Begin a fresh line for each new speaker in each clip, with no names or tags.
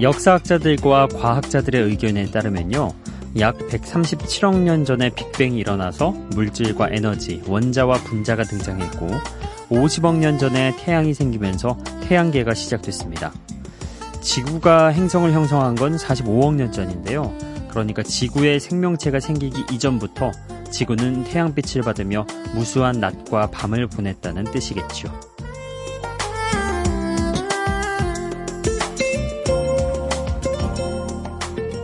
역사학자들과 과학자들의 의견에 따르면요. 약 137억 년 전에 빅뱅이 일어나서 물질과 에너지, 원자와 분자가 등장했고 50억 년 전에 태양이 생기면서 태양계가 시작됐습니다. 지구가 행성을 형성한 건 45억 년 전인데요. 그러니까 지구에 생명체가 생기기 이전부터 지구는 태양빛을 받으며 무수한 낮과 밤을 보냈다는 뜻이겠죠.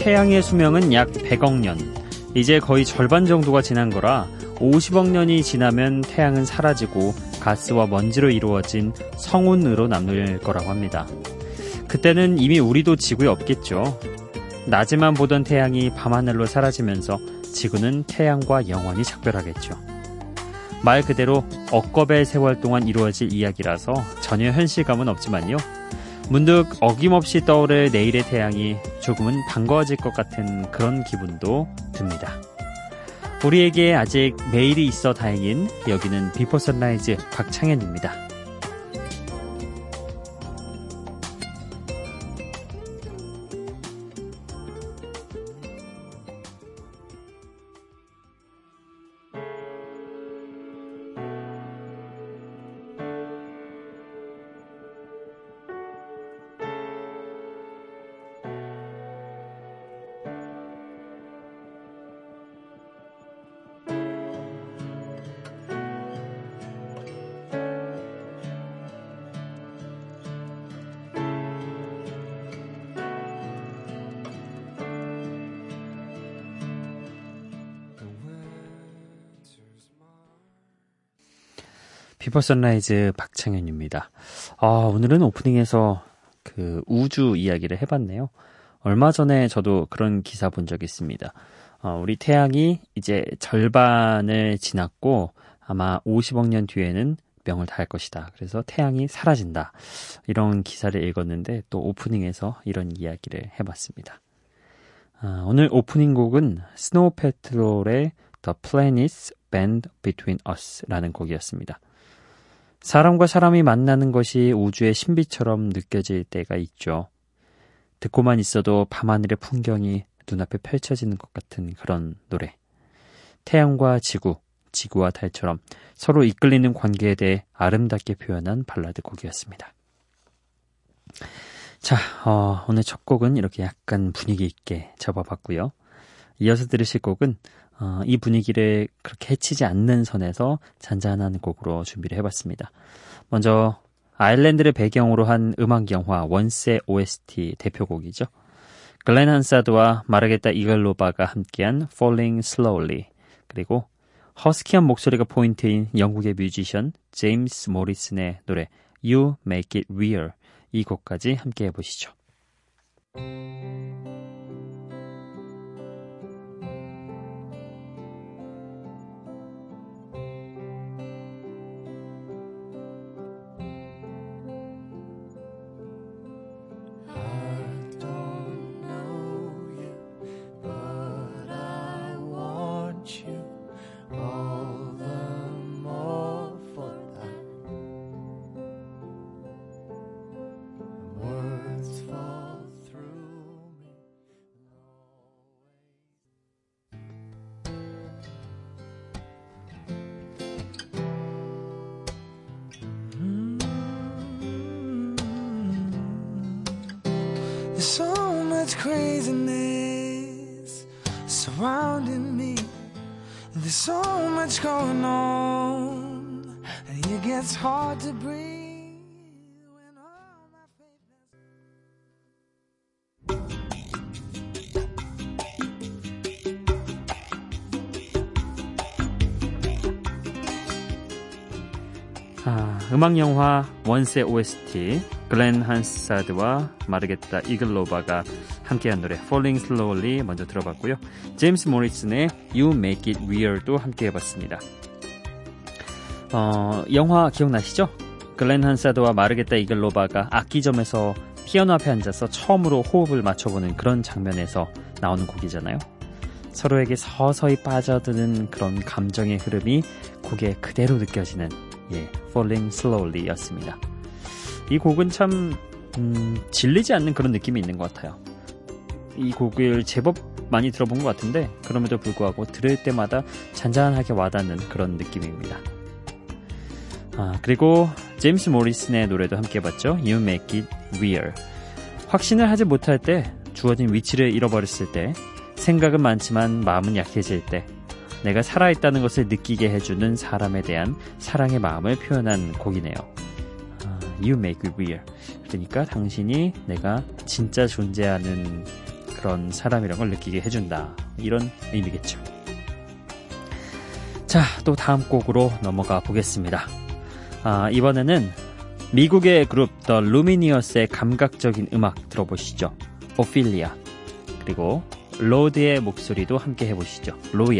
태양의 수명은 약 100억 년. 이제 거의 절반 정도가 지난 거라 50억 년이 지나면 태양은 사라지고 가스와 먼지로 이루어진 성운으로 남을 거라고 합니다. 그때는 이미 우리도 지구에 없겠죠. 낮에만 보던 태양이 밤하늘로 사라지면서 지구는 태양과 영원히 작별하겠죠. 말 그대로 억겁의 세월 동안 이루어질 이야기라서 전혀 현실감은 없지만요. 문득 어김없이 떠오를 내일의 태양이 조금은 반가워질 것 같은 그런 기분도 듭니다. 우리에게 아직 매일이 있어 다행인 여기는 Before Sunrise 박창현입니다. Before Sunrise 박창현입니다. 아, 오늘은 오프닝에서 그 우주 이야기를 해봤네요. 얼마 전에 저도 그런 기사 본 적이 있습니다. 어, 우리 태양이 이제 절반을 지났고 아마 50억 년 뒤에는 명을 다할 것이다. 그래서 태양이 사라진다. 이런 기사를 읽었는데 또 오프닝에서 이런 이야기를 해봤습니다. 아, 오늘 오프닝 곡은 스노우 패트롤의 The Planets Bend Between Us라는 곡이었습니다. 사람과 사람이 만나는 것이 우주의 신비처럼 느껴질 때가 있죠. 듣고만 있어도 밤하늘의 풍경이 눈앞에 펼쳐지는 것 같은 그런 노래. 태양과 지구, 지구와 달처럼 서로 이끌리는 관계에 대해 아름답게 표현한 발라드 곡이었습니다. 자, 어, 오늘 첫 곡은 이렇게 약간 분위기 있게 접어봤고요. 이어서 들으실 곡은 어, 이 분위기를 그렇게 해치지 않는 선에서 잔잔한 곡으로 준비를 해봤습니다. 먼저 아일랜드를 배경으로 한 음악 영화 원세 OST 대표곡이죠. 글렌 한사드와 마르게타 이글로바가 함께한 Falling Slowly 그리고 허스키한 목소리가 포인트인 영국의 뮤지션 제임스 모리슨의 노래 You Make It Real 이 곡까지 함께 해보시죠.
There's so much going on, it gets hard to breathe.
아, 음악 영화 원세 OST 글렌 한사드와 마르게타 이글로바가 함께한 노래 Falling Slowly 먼저 들어봤고요. 제임스 모리슨의 You Make It Real도 함께 해봤습니다. 어, 영화 기억나시죠? 글렌 한사드와 마르게타 이글로바가 악기점에서 피아노 앞에 앉아서 처음으로 호흡을 맞춰보는 그런 장면에서 나오는 곡이잖아요. 서로에게 서서히 빠져드는 그런 감정의 흐름이 곡에 그대로 느껴지는 예, Falling Slowly 였습니다. 이 곡은 참 음, 질리지 않는 그런 느낌이 있는 것 같아요. 이 곡을 제법 많이 들어본 것 같은데 그럼에도 불구하고 들을 때마다 잔잔하게 와닿는 그런 느낌입니다. 아, 그리고 제임스 모리슨의 노래도 함께 해봤죠. You Make It Real. 확신을 하지 못할 때, 주어진 위치를 잃어버렸을 때, 생각은 많지만 마음은 약해질 때, 내가 살아있다는 것을 느끼게 해주는 사람에 대한 사랑의 마음을 표현한 곡이네요. 아, you make it real. 그러니까 당신이 내가 진짜 존재하는 그런 사람이란 걸 느끼게 해준다. 이런 의미겠죠. 자, 또 다음 곡으로 넘어가 보겠습니다. 아, 이번에는 미국의 그룹 더 루미니어스의 감각적인 음악 들어보시죠. 오필리아. 그리고 로드의 목소리도 함께 해보시죠. 로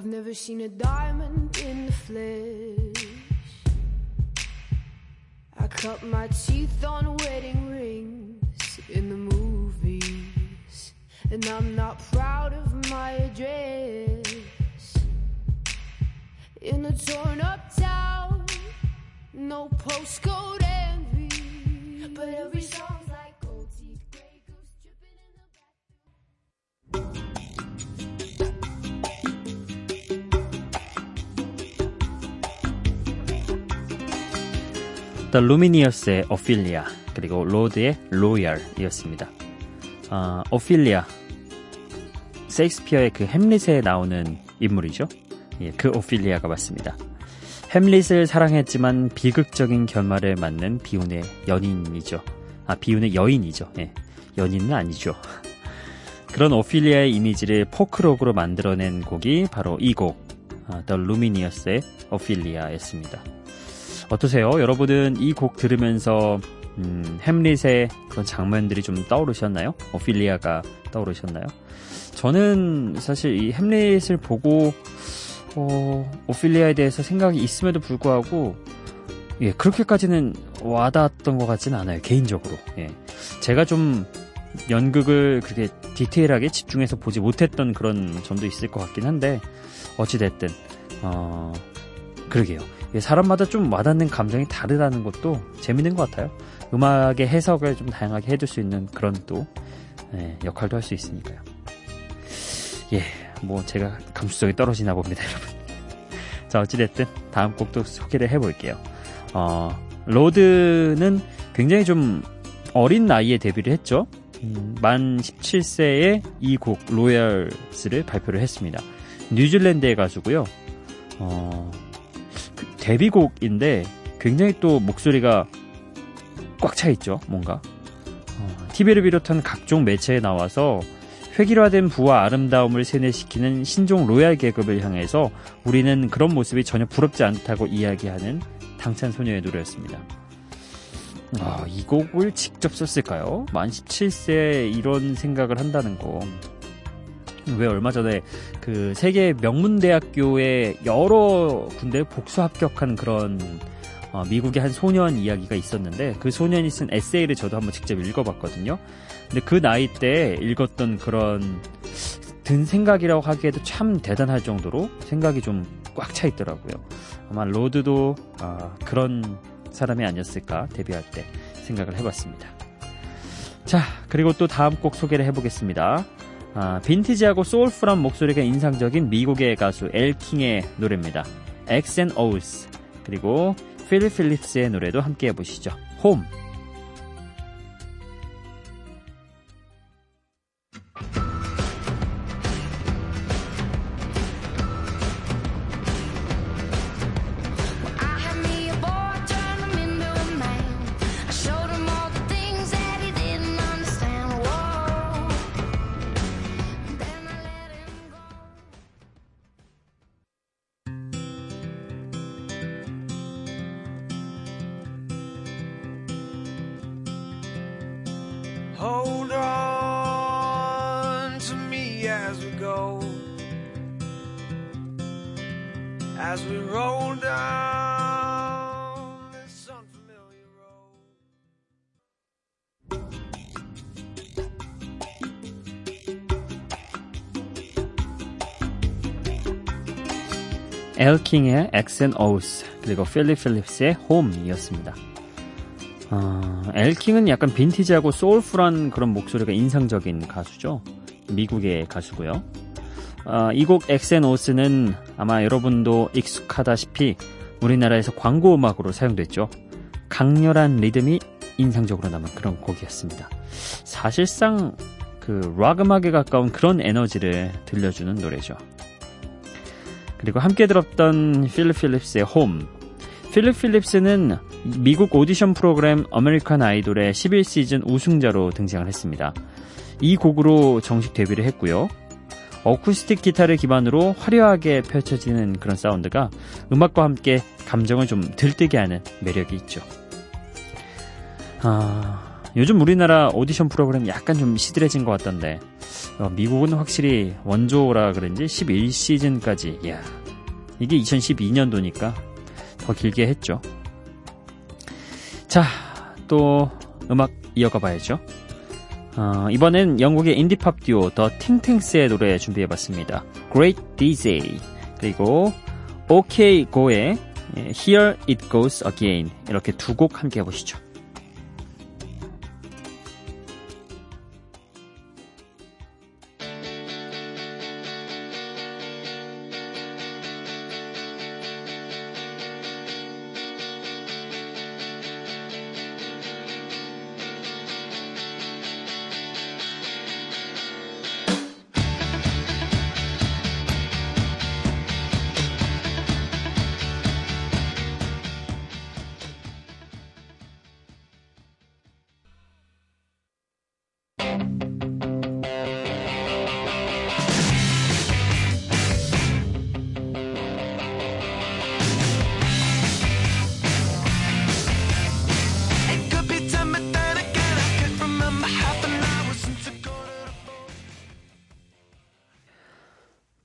I've never seen a diamond in the flesh. I cut my teeth on wedding rings in the movies, and I'm not proud of my address. In a torn up town, no postcode the
Lumineers의 오필리아 그리고 로드의 Royals였습니다. 아, 오필리아 셰익스피어의 그 햄릿에 나오는 인물이죠. 예, 그 오필리아가 맞습니다. 햄릿을 사랑했지만 비극적인 결말을 맞는 비운의 연인이죠. 아, 비운의 여인이죠. 예, 연인은 아니죠. 그런 오필리아의 이미지를 포크록으로 만들어낸 곡이 바로 이 곡, 아, The Lumineers의 오필리아였습니다. 어떠세요? 여러분은 이 곡 들으면서 음, 햄릿의 그런 장면들이 좀 떠오르셨나요? 오필리아가 떠오르셨나요? 저는 사실 이 햄릿을 보고 어, 오필리아에 대해서 생각이 있음에도 불구하고 예, 그렇게까지는 와닿았던 것 같지는 않아요. 개인적으로. 예. 제가 좀 연극을 그렇게 디테일하게 집중해서 보지 못했던 그런 점도 있을 것 같긴 한데 어찌됐든 어, 그러게요. 예, 사람마다 좀 와닿는 감정이 다르다는 것도 재밌는 것 같아요. 음악의 해석을 좀 다양하게 해줄 수 있는 그런 또 예, 역할도 할 수 있으니까요. 예, 뭐 제가 감수성이 떨어지나 봅니다, 여러분. 자, 어찌됐든 다음 곡도 소개를 해볼게요. 어, 로드는 굉장히 좀 어린 나이에 데뷔를 했죠. 음, 만 17세에 이 곡 Royals를 발표를 했습니다. 뉴질랜드의 가수고요. 어, 그 데뷔곡인데 굉장히 또 목소리가 꽉 차 있죠. 뭔가 어, TV를 비롯한 각종 매체에 나와서 획일화된 부와 아름다움을 세뇌시키는 신종 royal 계급을 향해서 우리는 그런 모습이 전혀 부럽지 않다고 이야기하는 당찬 소녀의 노래였습니다. 아, 이 곡을 직접 썼을까요? 만 17세에 이런 생각을 한다는 거. 왜 얼마 전에 그 세계 명문대학교에 여러 군데 복수 합격한 그런 어, 미국의 한 소년 이야기가 있었는데 그 소년이 쓴 에세이를 저도 한번 직접 읽어봤거든요. 근데 그 나이 때 읽었던 그런 든 생각이라고 하기에도 참 대단할 정도로 생각이 좀 꽉 차 있더라고요. 아마 로드도 아, 그런 사람이 아니었을까 데뷔할 때 생각을 해봤습니다. 자 그리고 또 다음 곡 소개를 해보겠습니다. 아, 빈티지하고 소울풀한 목소리가 인상적인 미국의 가수 엘킹의 노래입니다. X and O's 그리고 필 필립스의 노래도 함께 해보시죠. 홈 엘킹의 and O's 그리고 필립 필립스의 Home이었습니다. 어, 엘킹은 약간 빈티지하고 소울풀한 그런 목소리가 인상적인 가수죠. 미국의 가수고요. 어, 이곡 and O's,는 아마 여러분도 익숙하다시피 우리나라에서 광고 음악으로 사용됐죠. 강렬한 리듬이 인상적으로 남은 그런 곡이었습니다. 사실상 그 락 음악에 가까운 그런 에너지를 들려주는 노래죠. 그리고 함께 들었던 필립 필립스의 홈. 필립 필립스는 미국 오디션 프로그램 아메리칸 아이돌의 11시즌 우승자로 등장을 했습니다. 이 곡으로 정식 데뷔를 했고요. 어쿠스틱 기타를 기반으로 화려하게 펼쳐지는 그런 사운드가 음악과 함께 감정을 좀 들뜨게 하는 매력이 있죠. 아, 요즘 우리나라 오디션 프로그램 약간 좀 시들해진 것 같던데 어, 미국은 확실히 원조라 그런지 11시즌까지 야 이게 2012년도니까 더 길게 했죠. 자, 또 음악 이어가 봐야죠. 어, 이번엔 영국의 인디팝 듀오 더 팅팅스의 노래 준비해봤습니다. Great DJ 그리고 OK Go의 Here It Goes Again 이렇게 두 곡 함께 해보시죠.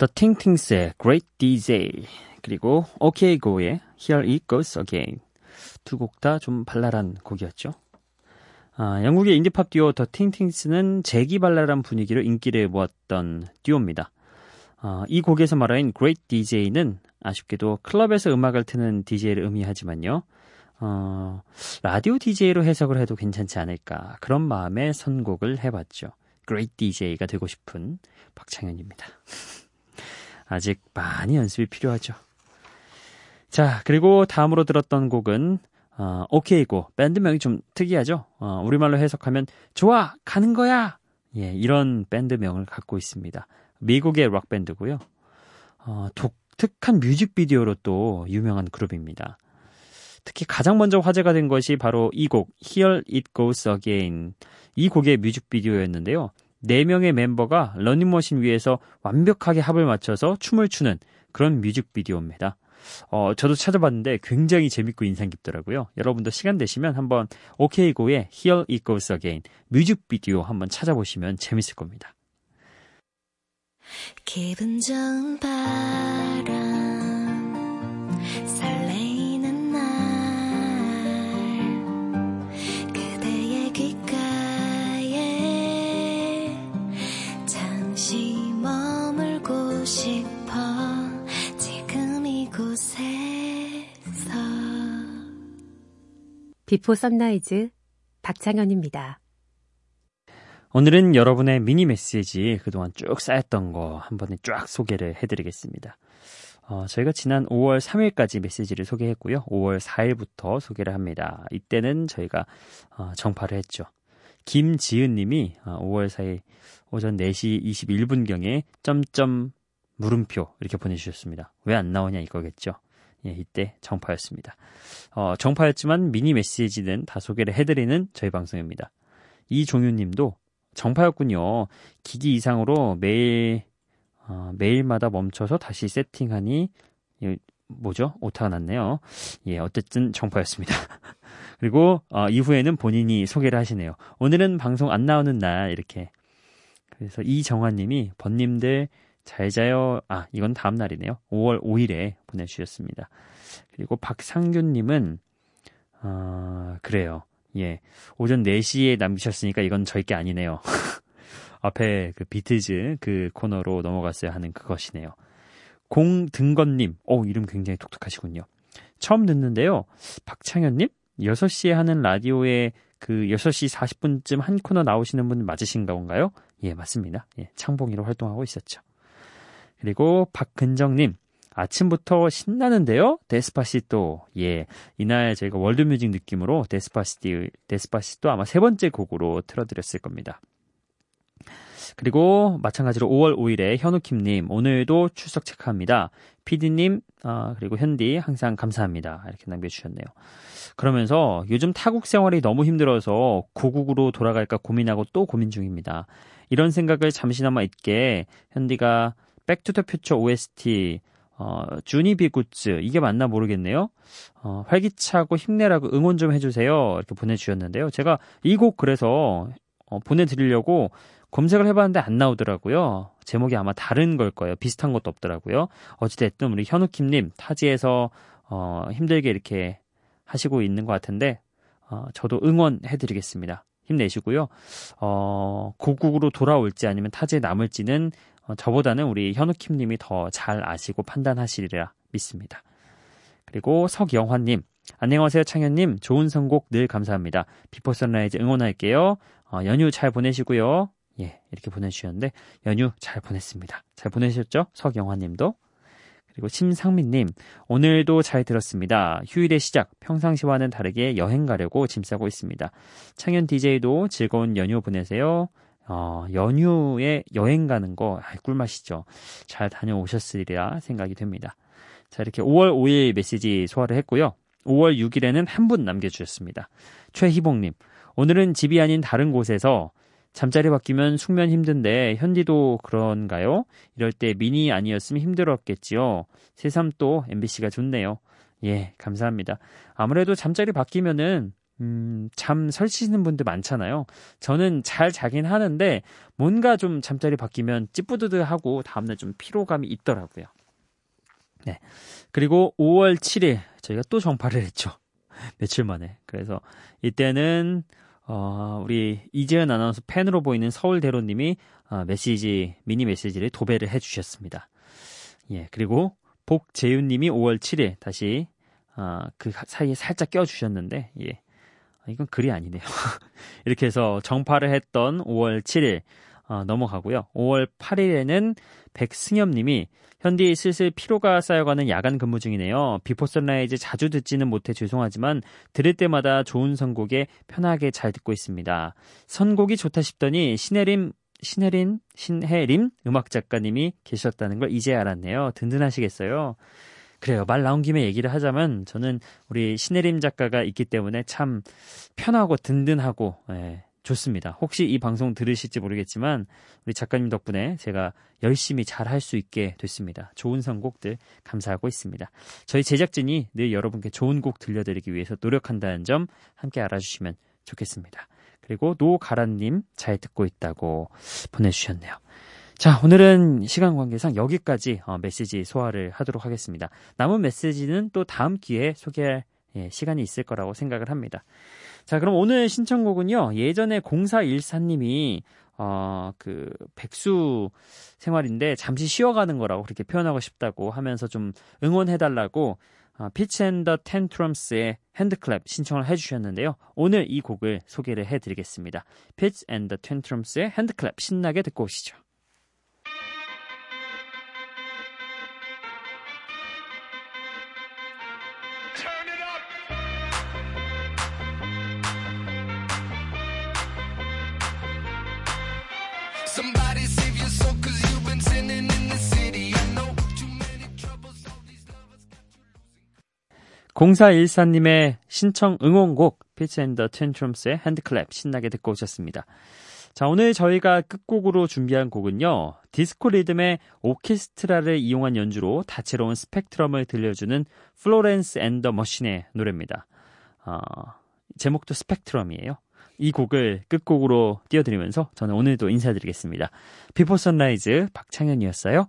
The 팅팅스의 Great DJ 그리고 OK Go의 Here It Goes Again 두 곡 다 좀 발랄한 곡이었죠. 아, 영국의 인디팝 듀오 더 팅팅스는 재기발랄한 분위기로 인기를 모았던 듀오입니다. 아, 이 곡에서 말하는 Great DJ는 아쉽게도 클럽에서 음악을 트는 DJ를 의미하지만요. 어, 라디오 DJ로 해석을 해도 괜찮지 않을까 그런 마음에 선곡을 해봤죠. Great DJ가 되고 싶은 박창현입니다. 아직 많이 연습이 필요하죠. 자, 그리고 다음으로 들었던 곡은 어, 오케이고 밴드명이 좀 특이하죠. 어, 우리말로 해석하면 좋아 가는 거야. 예, 이런 밴드명을 갖고 있습니다. 미국의 락 밴드고요. 어, 독특한 뮤직비디오로 또 유명한 그룹입니다. 특히 가장 먼저 화제가 된 것이 바로 이 곡 Here It Goes Again 이 곡의 뮤직비디오였는데요. 네 명의 멤버가 러닝머신 위에서 완벽하게 합을 맞춰서 춤을 추는 그런 뮤직비디오입니다. 어, 저도 찾아봤는데 굉장히 재밌고 인상 깊더라고요. 여러분도 시간 되시면 한번 오케이고의 Here It Goes Again 뮤직비디오 한번 찾아보시면 재밌을 겁니다.
기분 좋은 바람 설레 이곳에서
비포 선라이즈 박창현입니다.
오늘은 여러분의 미니 메시지 그동안 쭉 쌓였던 거 한 번에 쫙 소개를 해드리겠습니다. 어, 저희가 지난 5월 3일까지 메시지를 소개했고요. 5월 4일부터 소개를 합니다. 이때는 저희가 어, 정파를 했죠. 김지은 님이 어, 5월 4일 오전 4시 21분경에 점점 물음표 이렇게 보내주셨습니다. 왜 안 나오냐 이거겠죠. 예, 이때 정파였습니다. 어, 정파였지만 미니 메시지는 다 소개를 해드리는 저희 방송입니다. 이종윤 님도 정파였군요. 기기 이상으로 매일 어, 매일마다 멈춰서 다시 세팅하니 이, 뭐죠? 오타가 났네요. 예, 어쨌든 정파였습니다. 그리고 어, 이후에는 본인이 소개를 하시네요. 오늘은 방송 안 나오는 날 이렇게 그 그래서 이정환님이 번님들 잘 자요. 아 이건 다음 날이네요. 5월 5일에 보내주셨습니다. 그리고 박상균님은 아 그래요. 예 오전 4시에 남기셨으니까 이건 저희 게 아니네요. 앞에 그 비트즈 그 코너로 넘어갔어야 하는 그것이네요. 공등건님, 오 이름 굉장히 독특하시군요. 처음 듣는데요. 박창현님, 6시에 하는 라디오에 그 6시 40분쯤 한 코너 나오시는 분 맞으신가 본가요? 예, 맞습니다. 예, 창봉이로 활동하고 있었죠. 그리고 박근정님, 아침부터 신나는데요? Despacito. 예, 이날 저희가 월드뮤직 느낌으로 데스파시티, Despacito 아마 세 번째 곡으로 틀어드렸을 겁니다. 그리고 마찬가지로 5월 5일에 현우킴님 오늘도 출석 체크합니다. PD님 아, 그리고 현디 항상 감사합니다. 이렇게 남겨주셨네요. 그러면서 요즘 타국 생활이 너무 힘들어서 고국으로 돌아갈까 고민하고 또 고민 중입니다. 이런 생각을 잠시나마 잊게 현디가 Back to the Future OST 어, Johnny B. Goode 이게 맞나 모르겠네요. 어, 활기차고 힘내라고 응원 좀 해주세요. 이렇게 보내주셨는데요. 제가 이 곡 그래서 어, 보내드리려고 검색을 해봤는데 안 나오더라고요. 제목이 아마 다른 걸 거예요. 비슷한 것도 없더라고요. 어찌됐든 우리 현우킴님 타지에서 어, 힘들게 이렇게 하시고 있는 것 같은데 어, 저도 응원해드리겠습니다. 힘내시고요. 어, 고국으로 돌아올지 아니면 타지에 남을지는 어, 저보다는 우리 현우킴님이 더 잘 아시고 판단하시리라 믿습니다. 그리고 석영환님, 안녕하세요 창현님, 좋은 선곡 늘 감사합니다. 비포 선라이즈 응원할게요. 어, 연휴 잘 보내시고요. 예, 이렇게 보내주셨는데 연휴 잘 보냈습니다. 잘 보내셨죠? 석영환님도. 그리고 심상민님, 오늘도 잘 들었습니다. 휴일의 시작, 평상시와는 다르게 여행 가려고 짐 싸고 있습니다. 창현 DJ도 즐거운 연휴 보내세요. 어, 연휴에 여행 가는 거, 아, 꿀맛이죠. 잘 다녀오셨으리라 생각이 됩니다. 자, 이렇게 5월 5일 메시지 소화를 했고요. 5월 6일에는 한 분 남겨주셨습니다. 최희봉님, 오늘은 집이 아닌 다른 곳에서 잠자리 바뀌면 숙면 힘든데 현디도 그런가요? 이럴 때 미니 아니었으면 힘들었겠지요. 새삼 또 MBC가 좋네요. 예, 감사합니다. 아무래도 잠자리 바뀌면은 음, 잠 설치시는 분들 많잖아요. 저는 잘 자긴 하는데 뭔가 좀 잠자리 바뀌면 찌뿌드드하고 다음날 좀 피로감이 있더라고요. 네. 그리고 5월 7일 저희가 또 정파를 했죠. 며칠 만에. 그래서 이때는 어, 우리 이재은 아나운서 팬으로 보이는 서울대로님이 어, 메시지 미니 메시지를 도배를 해주셨습니다. 예 그리고 복재윤님이 5월 7일 다시 어, 그 사이에 살짝 껴주셨는데 예 이건 글이 아니네요. 이렇게 해서 정파를 했던 5월 7일 어, 넘어가고요. 5월 8일에는 백승엽님이 현디 슬슬 피로가 쌓여가는 야간 근무 중이네요. 비포 선라이즈 자주 듣지는 못해 죄송하지만 들을 때마다 좋은 선곡에 편하게 잘 듣고 있습니다. 선곡이 좋다 싶더니 신혜림 신혜린 신혜림 음악 작가님이 계셨다는 걸 이제 알았네요. 든든하시겠어요. 그래요. 말 나온 김에 얘기를 하자면 저는 우리 신혜림 작가가 있기 때문에 참 편하고 든든하고 예, 좋습니다. 혹시 이 방송 들으실지 모르겠지만 우리 작가님 덕분에 제가 열심히 잘 할 수 있게 됐습니다. 좋은 선곡들 감사하고 있습니다. 저희 제작진이 늘 여러분께 좋은 곡 들려드리기 위해서 노력한다는 점 함께 알아주시면 좋겠습니다. 그리고 노가란님 잘 듣고 있다고 보내주셨네요. 자, 오늘은 시간 관계상 여기까지 어, 메시지 소화를 하도록 하겠습니다. 남은 메시지는 또 다음 기회에 소개할 예, 시간이 있을 거라고 생각을 합니다. 자, 그럼 오늘 신청곡은요. 예전에 0414님이 어, 그 백수 생활인데 잠시 쉬어가는 거라고 그렇게 표현하고 싶다고 하면서 좀 응원해달라고 어, Fitz and the Tantrums의 HandClap 신청을 해주셨는데요. 오늘 이 곡을 소개를 해드리겠습니다. Fitz and the Tantrums의 HandClap 신나게 듣고 오시죠. 0414님의 신청 응원곡 Fitz and the Tantrums의 HandClap 신나게 듣고 오셨습니다. 자, 오늘 저희가 끝곡으로 준비한 곡은요. 디스코 리듬의 오케스트라를 이용한 연주로 다채로운 스펙트럼을 들려주는 Florence and the Machine의 노래입니다. 어, 제목도 스펙트럼이에요.
이 곡을 끝곡으로 띄워드리면서 저는 오늘도 인사드리겠습니다. 비포 선라이즈 박창현이었어요.